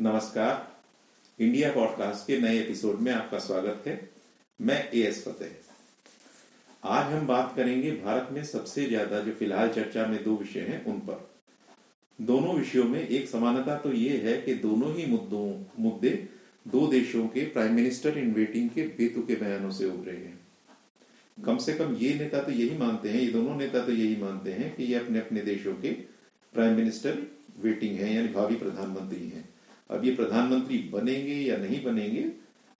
नमस्कार। India podcast के नए एपिसोड में आपका स्वागत है। मैं ए एस फतेह आज हम बात करेंगे भारत में सबसे ज़्यादा जो फ़िलहाल चर्चा में दो विषय हैं, उन पर। दोनों विषयों में एक समानता तो ये है कि दोनों ही मुद्दों, मुद्दे दो देशों के प्राइम मिनिस्टर इन वेटिंग के बेतुके बयानों से उभरे हैं। कम से कम ये नेता तो यही मानते हैं, ये दोनों नेता तो यही मानते हैं कि ये अपने अपने देशों के प्राइम मिनिस्टर वेटिंग है, यानी भावी प्रधानमंत्री हैं। अब ये प्रधानमंत्री बनेंगे या नहीं बनेंगे,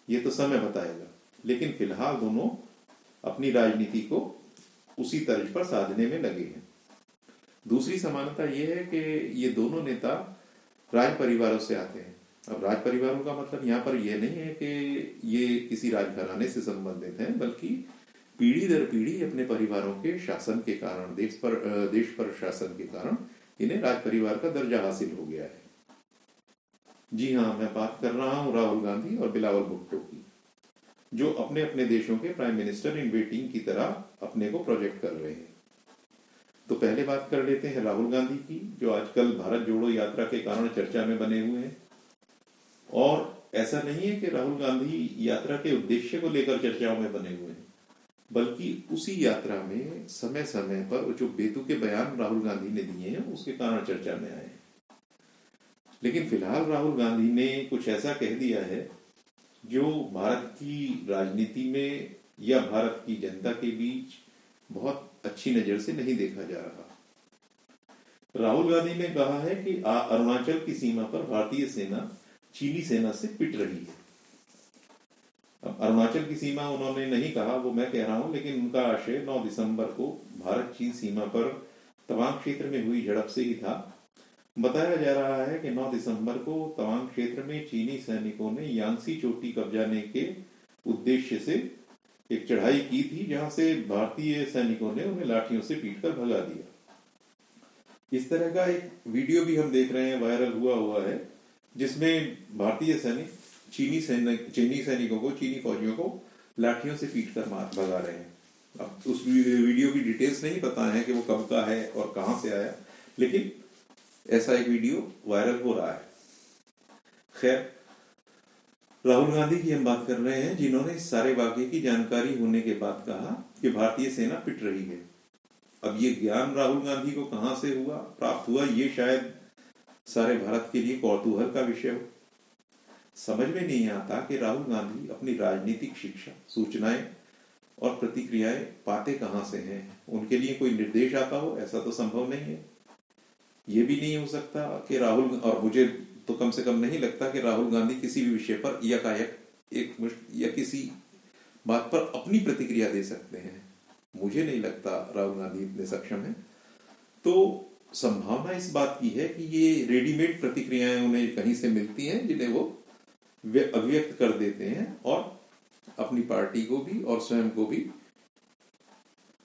ये तो समय बताएगा। लेकिन फ़िलहाल दोनों अपनी राजनीति को उसी तर्ज पर साधने में लगे हैं। दूसरी समानता यह है कि ये दोनों नेता राज परिवारों से आते हैं। अब राज परिवारों का मतलब यहाँ पर यह नहीं है कि ये किसी राजघराने से संबंधित हैं, बल्कि पीढ़ी दर पीढ़ी अपने परिवारों के शासन के कारण, देश पर देश पर शासन के कारण इन्हें राज परिवार का दर्जा हासिल हो गया है। जी हाँ मैं बात कर रहा हूँ राहुल गांधी और बिलावल भुट्टो की, जो अपने अपने देशों के प्राइम मिनिस्टर इन वेटिंग की तरह अपने को प्रोजेक्ट कर रहे हैं। तो पहले बात कर लेते हैं राहुल गांधी की, जो आजकल भारत जोड़ो यात्रा के कारण चर्चा में बने हुए हैं। और ऐसा नहीं है कि राहुल गांधी यात्रा के उद्देश्य को लेकर चर्चाओं में बने हुए हैं, बल्कि उसी यात्रा में समय समय पर जो बेतु के बयान राहुल गांधी ने दिए हैं, उसके कारण चर्चा में आए लेकिन फ़िलहाल राहुल गांधी ने कुछ ऐसा कह दिया है जो भारत की राजनीति में या भारत की जनता के बीच बहुत अच्छी नज़र से नहीं देखा जा रहा। राहुल गांधी ने कहा है कि अरुणाचल की सीमा पर भारतीय सेना, चीनी सेना से पिट रही है। अब अरुणाचल की सीमा उन्होंने नहीं कहा, वो मैं कह रहा हूँ, लेकिन उनका आशय 9 दिसंबर को भारत चीन सीमा पर तवांग क्षेत्र में हुई झड़प से ही था। बताया जा रहा है कि 9 दिसंबर को तवांग क्षेत्र में चीनी सैनिकों ने यांसी चोटी कब्जाने के उद्देश्य से एक चढ़ाई की थी, जहाँ से भारतीय सैनिकों ने उन्हें लाठियों से पीटकर भगा दिया। इस तरह का एक वीडियो भी हम देख रहे हैं, वायरल हुआ हुआ है, जिसमें भारतीय सैनिक, चीनी सैनिक, चीनी सैनिकों को, चीनी फौजियों को लाठियों से पीट कर मार, भगा रहे हैं। अब उस वीडियो की डिटेल्स नहीं पता है कि वो कब का है और कहाँ से आया, लेकिन ऐसा एक वीडियो वायरल हो रहा है। खैर, राहुल गांधी की हम बात कर रहे हैं, जिन्होंने इस सारे वाक्य की जानकारी होने के बाद कहा कि भारतीय सेना पिट रही है। अब ये ज्ञान राहुल गांधी को कहाँ से हुआ, प्राप्त हुआ, ये शायद सारे भारत के लिए कौतूहल का विषय हो। समझ में नहीं आता कि राहुल गांधी अपनी राजनीतिक शिक्षा, सूचनाएँ और प्रतिक्रियाएँ पाते कहाँ से हैं। उनके लिए कोई निर्देश आता हो, ऐसा तो संभव नहीं है। ये भी नहीं हो सकता कि राहुल और मुझे तो कम से कम नहीं लगता कि राहुल गांधी किसी भी विषय पर यकायक एक या किसी बात पर अपनी प्रतिक्रिया दे सकते हैं। मुझे नहीं लगता राहुल गांधी इतने सक्षम है। तो संभावना इस बात की है कि ये रेडीमेड प्रतिक्रियाएँ उन्हें कहीं से मिलती हैं, जिन्हें वो अभिव्यक्त कर देते हैं और अपनी पार्टी को भी और स्वयं को भी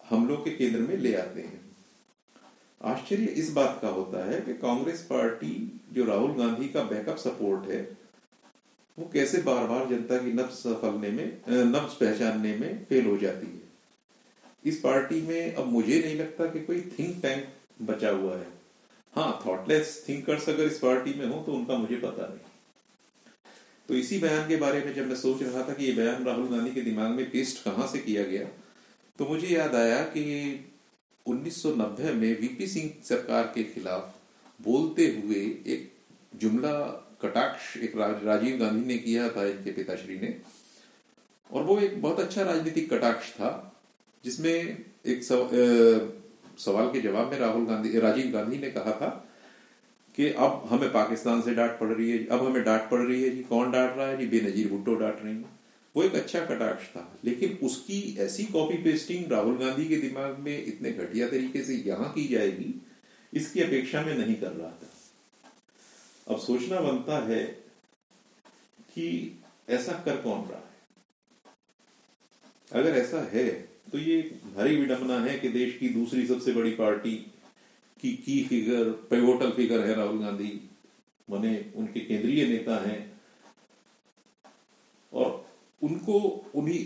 हमलों के केंद्र में ले आते हैं। आश्चर्य इस बात का होता है कि कांग्रेस पार्टी, जो राहुल गांधी का बैकअप सपोर्ट है, वो कैसे बार बार जनता की नब्ज फलने में नब्ज पहचानने में फेल हो जाती है। इस पार्टी में अब मुझे नहीं लगता कि कोई थिंक टैंक बचा हुआ है। हाँ थॉटलेस थिंकर्स अगर इस पार्टी में हो तो उनका मुझे पता नहीं। तो इसी बयान के बारे में जब मैं सोच रहा था कि ये बयान राहुल गांधी के दिमाग में पेस्ट कहाँ से किया गया तो मुझे याद आया कि 1990 में वीपी सिंह सरकार के खिलाफ बोलते हुए एक जुमला कटाक्ष एक राजीव गांधी ने किया था इनके पिताश्री ने। और वो एक बहुत अच्छा राजनीतिक कटाक्ष था जिसमें एक सव, आ, सवाल के जवाब में राहुल गांधी राजीव गांधी ने कहा था कि अब हमें पाकिस्तान से डांट पड़ रही है अब हमें डांट पड़ रही है जी कौन डांट रहा है जी? बेनजीर भुट्टो डांट रही है। वो एक अच्छा कटाक्ष था। लेकिन उसकी ऐसी कॉपी पेस्टिंग राहुल गांधी के दिमाग में इतने घटिया तरीके से यहाँ की जाएगी, इसकी अपेक्षा में नहीं कर रहा था। अब सोचना बनता है कि ऐसा कर कौन रहा है? अगर ऐसा है तो ये भारी विडंबना है कि देश की दूसरी सबसे बड़ी पार्टी की की फिगर पेवोटल फिगर है राहुल गांधी, मने उनके केंद्रीय नेता हैं। और उनको उन्हीं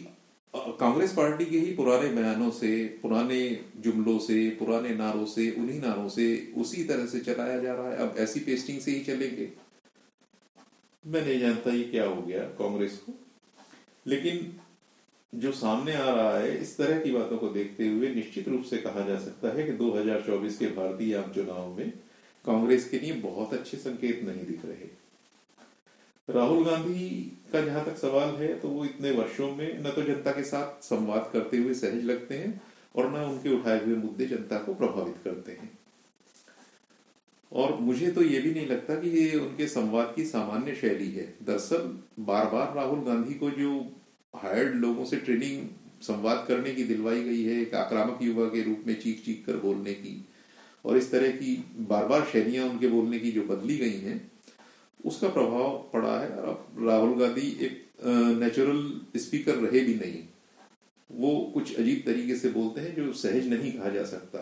कांग्रेस पार्टी के ही पुराने बयानों से, पुराने जुमलों से, पुराने नारों से, उन्हीं नारों से उसी तरह से चलाया जा रहा है। अब ऐसी पेस्टिंग से ही चलेंगे। मैं नहीं जानता ये क्या हो गया कांग्रेस को। लेकिन जो सामने आ रहा है, इस तरह की बातों को देखते हुए निश्चित रूप से कहा जा सकता है कि 2024 के भारतीय आम चुनाव में कांग्रेस के लिए बहुत अच्छे संकेत नहीं दिख रहे। राहुल गांधी का जहाँ तक सवाल है तो वो इतने वर्षों में न तो जनता के साथ संवाद करते हुए सहज लगते हैं और न उनके उठाए हुए मुद्दे जनता को प्रभावित करते हैं। और मुझे तो ये भी नहीं लगता कि ये उनके संवाद की सामान्य शैली है। दरअसल बार बार राहुल गांधी को जो हायर्ड लोगों से ट्रेनिंग संवाद करने की दिलवाई गई है, एक आक्रामक युवा के रूप में चीख चीख कर बोलने की, और इस तरह की बार बार शैलियाँ उनके बोलने की जो बदली गई हैं उसका प्रभाव पड़ा है अब राहुल गांधी एक नेचुरल स्पीकर रहे भी नहीं। वो कुछ अजीब तरीके से बोलते हैं जो सहज नहीं कहा जा सकता।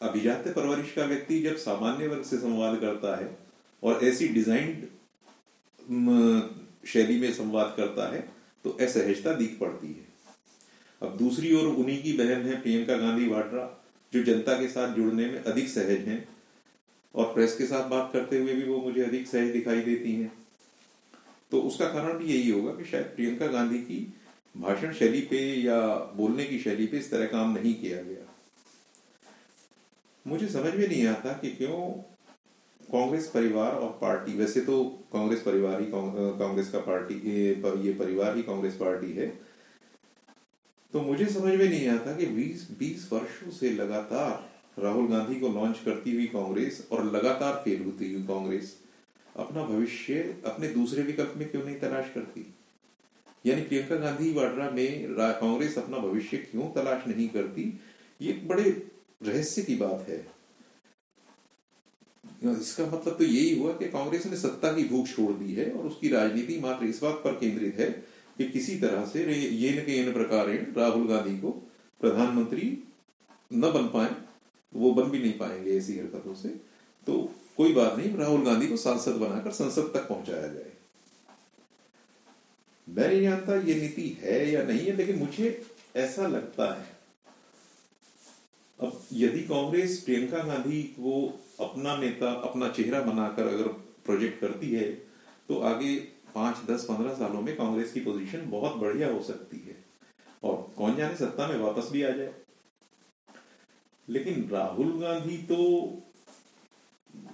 अभिजात्य परवरिश का व्यक्ति जब सामान्य वर्ग से संवाद करता है और ऐसी डिजाइंड शैली में संवाद करता है तो असहजता दिख पड़ती है। अब दूसरी ओर उन्हीं की बहन है प्रियंका गांधी वाड्रा, जो जनता के साथ जुड़ने में अधिक सहज हैं। और प्रेस के साथ बात करते हुए भी वो मुझे अधिक सहज दिखाई देती हैं। तो उसका कारण भी यही होगा कि शायद प्रियंका गांधी की भाषण शैली पे या बोलने की शैली पे इस तरह काम नहीं किया गया। मुझे समझ में नहीं आता कि क्यों कांग्रेस परिवार और पार्टी, वैसे तो कांग्रेस परिवार ही, कांग्रेस का पार्टी ये परिवार ही कांग्रेस पार्टी है। तो मुझे समझ में नहीं आता कि 20 20 वर्षों से लगातार राहुल गांधी को लॉन्च करती हुई कांग्रेस और लगातार फेल होती हुई कांग्रेस, अपना भविष्य अपने दूसरे विकल्प में क्यों नहीं तलाश करती? यानी प्रियंका गांधी वाड्रा में कांग्रेस अपना भविष्य क्यों तलाश नहीं करती? ये बड़े रहस्य की बात है। इसका मतलब तो यही हुआ कि कांग्रेस ने सत्ता की भूख छोड़ दी है और उसकी राजनीति मात्र इस बात पर केंद्रित है कि किसी तरह से ये न के प्रकार राहुल गांधी को प्रधानमंत्री न बन पाए वो बन भी नहीं पाएँगे ऐसी हरकतों से। तो कोई बात नहीं, राहुल गांधी को सांसद बनाकर संसद तक पहुँचाया जाए। मैं नहीं जानता ये नीति है या नहीं है, लेकिन मुझे ऐसा लगता है। अब यदि कांग्रेस प्रियंका गांधी को अपना नेता, अपना चेहरा बनाकर अगर प्रोजेक्ट करती है तो आगे पाँच, दस, पंद्रह सालों में कांग्रेस की पोजीशन बहुत बढ़िया हो सकती है। और कौन जाने सत्ता में वापस भी आ जाए। लेकिन राहुल गांधी तो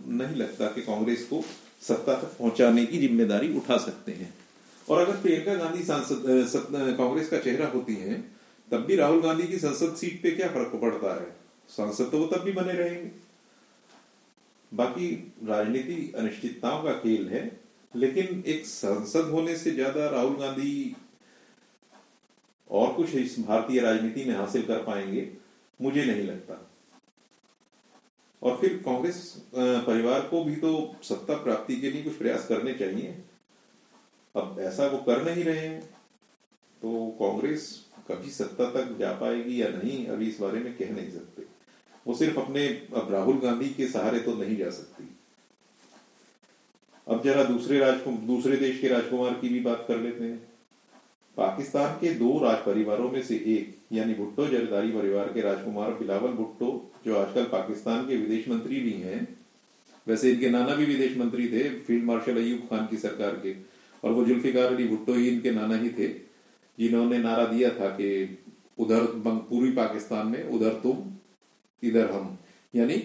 नहीं लगता कि कांग्रेस को सत्ता तक पहुँचाने की ज़िम्मेदारी उठा सकते हैं। और अगर प्रियंका गांधी सांसद कांग्रेस का चेहरा होती हैं, तब भी राहुल गांधी की संसद सीट पे क्या फ़र्क पड़ता है? सांसद तो वो तब भी बने रहेंगे। बाकी राजनीति अनिश्चितताओं का खेल है, लेकिन एक संसद होने से ज़्यादा राहुल गांधी और कुछ इस भारतीय राजनीति में हासिल कर पाएँगे। मुझे नहीं लगता। और फिर कांग्रेस परिवार को भी तो सत्ता प्राप्ति के लिए कुछ प्रयास करने चाहिए। अब ऐसा वो कर नहीं रहे हैं तो कांग्रेस कभी सत्ता तक जा पाएगी या नहीं, अभी इस बारे में कह नहीं सकते। वो सिर्फ़ अपने अब राहुल गांधी के सहारे तो नहीं जा सकती। अब जरा दूसरे राजकुमार दूसरे देश के राजकुमार की भी बात कर लेते हैं। पाकिस्तान के दो राज परिवारों में से एक, यानी भुट्टो जरदारी परिवार के राजकुमार बिलावल भुट्टो, जो आजकल पाकिस्तान के विदेश मंत्री भी हैं, वैसे इनके नाना भी विदेश मंत्री थे, फ़ील्ड मार्शल अयूब खान की सरकार के, और वो जुल्फिकार अली भुट्टो ही इनके नाना ही थे, जिन्होंने नारा दिया था कि उधर पूर्वी पाकिस्तान में उधर तुम, इधर हम, यानी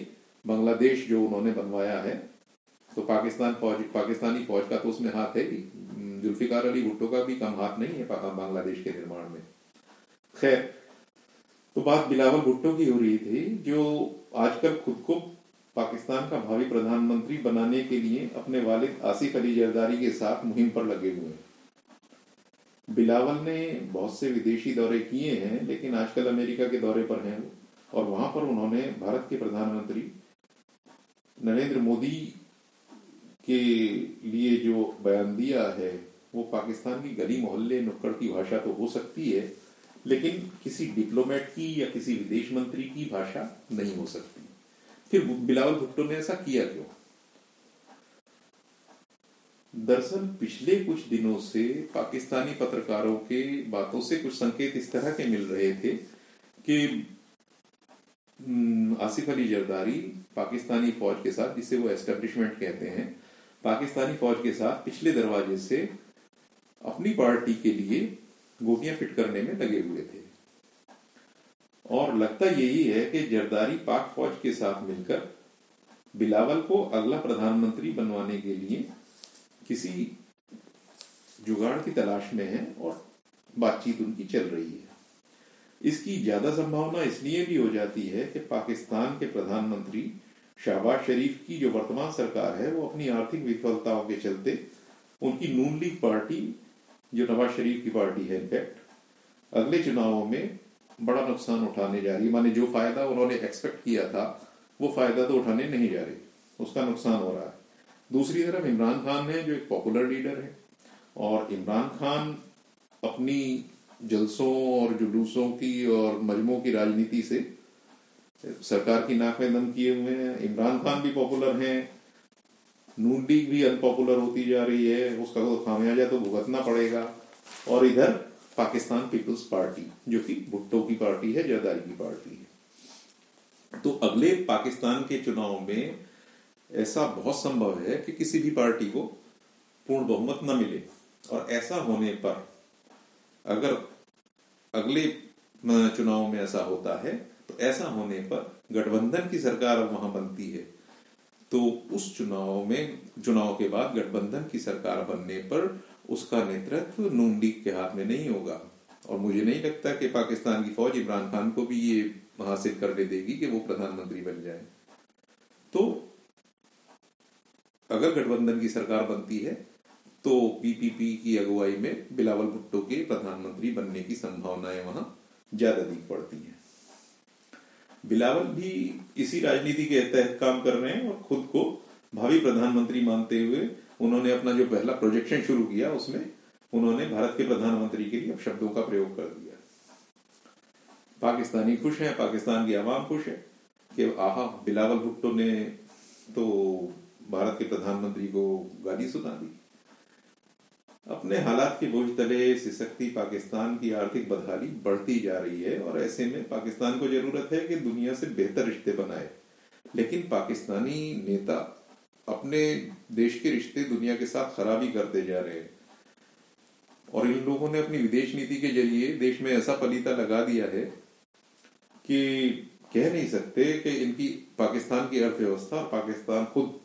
बांग्लादेश जो उन्होंने बनवाया है तो पाकिस्तान फौज, पाकिस्तानी फौज का तो उसमें हाथ है ही। जुल्फिकार अली भुट्टो का भी कम हाथ नहीं है बांग्लादेश के निर्माण में। खैर तो बात बिलावल भुट्टो की हो रही थी, जो आजकल खुद को पाकिस्तान का भावी प्रधानमंत्री बनाने के लिए अपने वालिद आसिफ अली जरदारी के साथ मुहिम पर लगे हुए हैं। बिलावल ने बहुत से विदेशी दौरे किए हैं, लेकिन आजकल अमेरिका के दौरे पर हैं और वहाँ पर उन्होंने भारत के प्रधानमंत्री नरेंद्र मोदी के लिए जो बयान दिया है वो पाकिस्तान की गली मोहल्ले नुक्कड़ की भाषा तो हो सकती है, लेकिन किसी डिप्लोमेट की या किसी विदेश मंत्री की भाषा नहीं हो सकती। फिर बिलावल भुट्टो ने ऐसा किया क्यों? दरअसल पिछले कुछ दिनों से पाकिस्तानी पत्रकारों के बातों से कुछ संकेत इस तरह के मिल रहे थे कि आसिफ अली जरदारी पाकिस्तानी फौज के साथ, जिसे वो एस्टेब्लिशमेंट कहते हैं, पाकिस्तानी फौज के साथ पिछले दरवाजे से अपनी पार्टी के लिए गोटियाँ फिट करने में लगे हुए थे। और लगता यही है कि जरदारी पाक फौज के साथ मिलकर बिलावल को अगला प्रधानमंत्री बनवाने के लिए किसी जुगाड़ की तलाश में है और बातचीत उनकी चल रही है। इसकी ज़्यादा संभावना इसलिए भी हो जाती है कि पाकिस्तान के प्रधानमंत्री शहबाज शरीफ की जो वर्तमान सरकार है, वो अपनी आर्थिक विफलताओं के चलते उनकी नून लीग पार्टी जो नवाज़ शरीफ की पार्टी है इनफैक्ट अगले चुनावों में बड़ा नुकसान उठाने जा रही है। माने जो फ़ायदा उन्होंने एक्सपेक्ट किया था, वो फ़ायदा तो उठाने नहीं जा रही। उसका नुकसान हो रहा है। दूसरी तरफ़ इमरान खान है, जो एक पॉपुलर लीडर है। और इमरान खान अपनी जलसों और जुलूसों की और मजमों की राजनीति से सरकार की नाक में दम किए हुए हैं। इमरान खान भी पॉपुलर हैं। नून लीग भी अनपॉपुलर होती जा रही है, उसका तो खामियाजा तो भुगतना पड़ेगा। और इधर पाकिस्तान पीपुल्स पार्टी, जो कि भुट्टो की पार्टी है, जरदारी की पार्टी है। तो अगले पाकिस्तान के चुनाव में ऐसा बहुत संभव है कि किसी भी पार्टी को पूर्ण बहुमत न मिले। और ऐसा होने पर अगर अगले चुनाव में ऐसा होता है तो ऐसा होने पर गठबंधन की सरकार वहाँ बनती है। तो उस चुनाव में, चुनाव के बाद गठबंधन की सरकार बनने पर उसका नेतृत्व नून लीग के हाथ में नहीं होगा। और मुझे नहीं लगता कि पाकिस्तान की फौज इमरान खान को भी ये हासिल करने देगी कि वो प्रधानमंत्री बन जाए। तो अगर गठबंधन की सरकार बनती है तो पीपीपी की अगुवाई में बिलावल भुट्टो के प्रधानमंत्री बनने की संभावनाएँ वहाँ ज़्यादा दिख पड़ती हैं। बिलावल भी इसी राजनीति के तहत काम कर रहे हैं और खुद को भावी प्रधानमंत्री मानते हुए उन्होंने अपना जो पहला प्रोजेक्शन शुरू किया, उसमें उन्होंने भारत के प्रधानमंत्री के लिए शब्दों का प्रयोग कर दिया। पाकिस्तानी खुश हैं, पाकिस्तान की आवाम खुश है कि आहा, बिलावल भुट्टो ने तो भारत के प्रधानमंत्री को गाली सुना दी। अपने हालात के बोझ तले सिसकती पाकिस्तान की आर्थिक बदहाली बढ़ती जा रही है और ऐसे में पाकिस्तान को ज़रूरत है कि दुनिया से बेहतर रिश्ते बनाए। लेकिन पाकिस्तानी नेता अपने देश के रिश्ते दुनिया के साथ खराबी करते जा रहे हैं। और इन लोगों ने अपनी विदेश नीति के ज़रिए देश में ऐसा पलीता लगा दिया है कि कह नहीं सकते कि इनकी पाकिस्तान की अर्थव्यवस्था पाकिस्तान खुद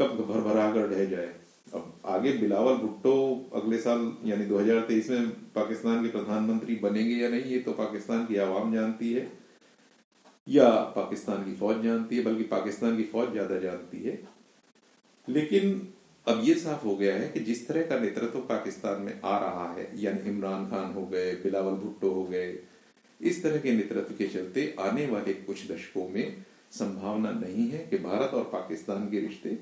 कब भर भरा कर रह जाए। अब आगे बिलावल भुट्टो अगले साल, यानी 2023 में पाकिस्तान के प्रधानमंत्री बनेंगे या नहीं, ये तो पाकिस्तान की आवाम जानती है, या पाकिस्तान की फौज जानती है, बल्कि पाकिस्तान की फौज ज़्यादा जानती है। लेकिन अब ये साफ़ हो गया है कि जिस तरह का नेतृत्व पाकिस्तान में आ रहा है, यानी इमरान खान हो गए, बिलावल भुट्टो हो गए, इस तरह के नेतृत्व के चलते आने वाले कुछ दशकों में संभावना नहीं है कि भारत और पाकिस्तान के रिश्ते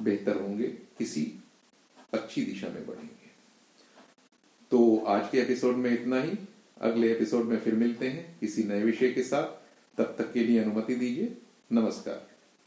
बेहतर होंगे, किसी अच्छी दिशा में बढ़ेंगे। तो आज के एपिसोड में इतना ही। अगले एपिसोड में फिर मिलते हैं किसी नए विषय के साथ। तब तक के लिए अनुमति दीजिए। नमस्कार।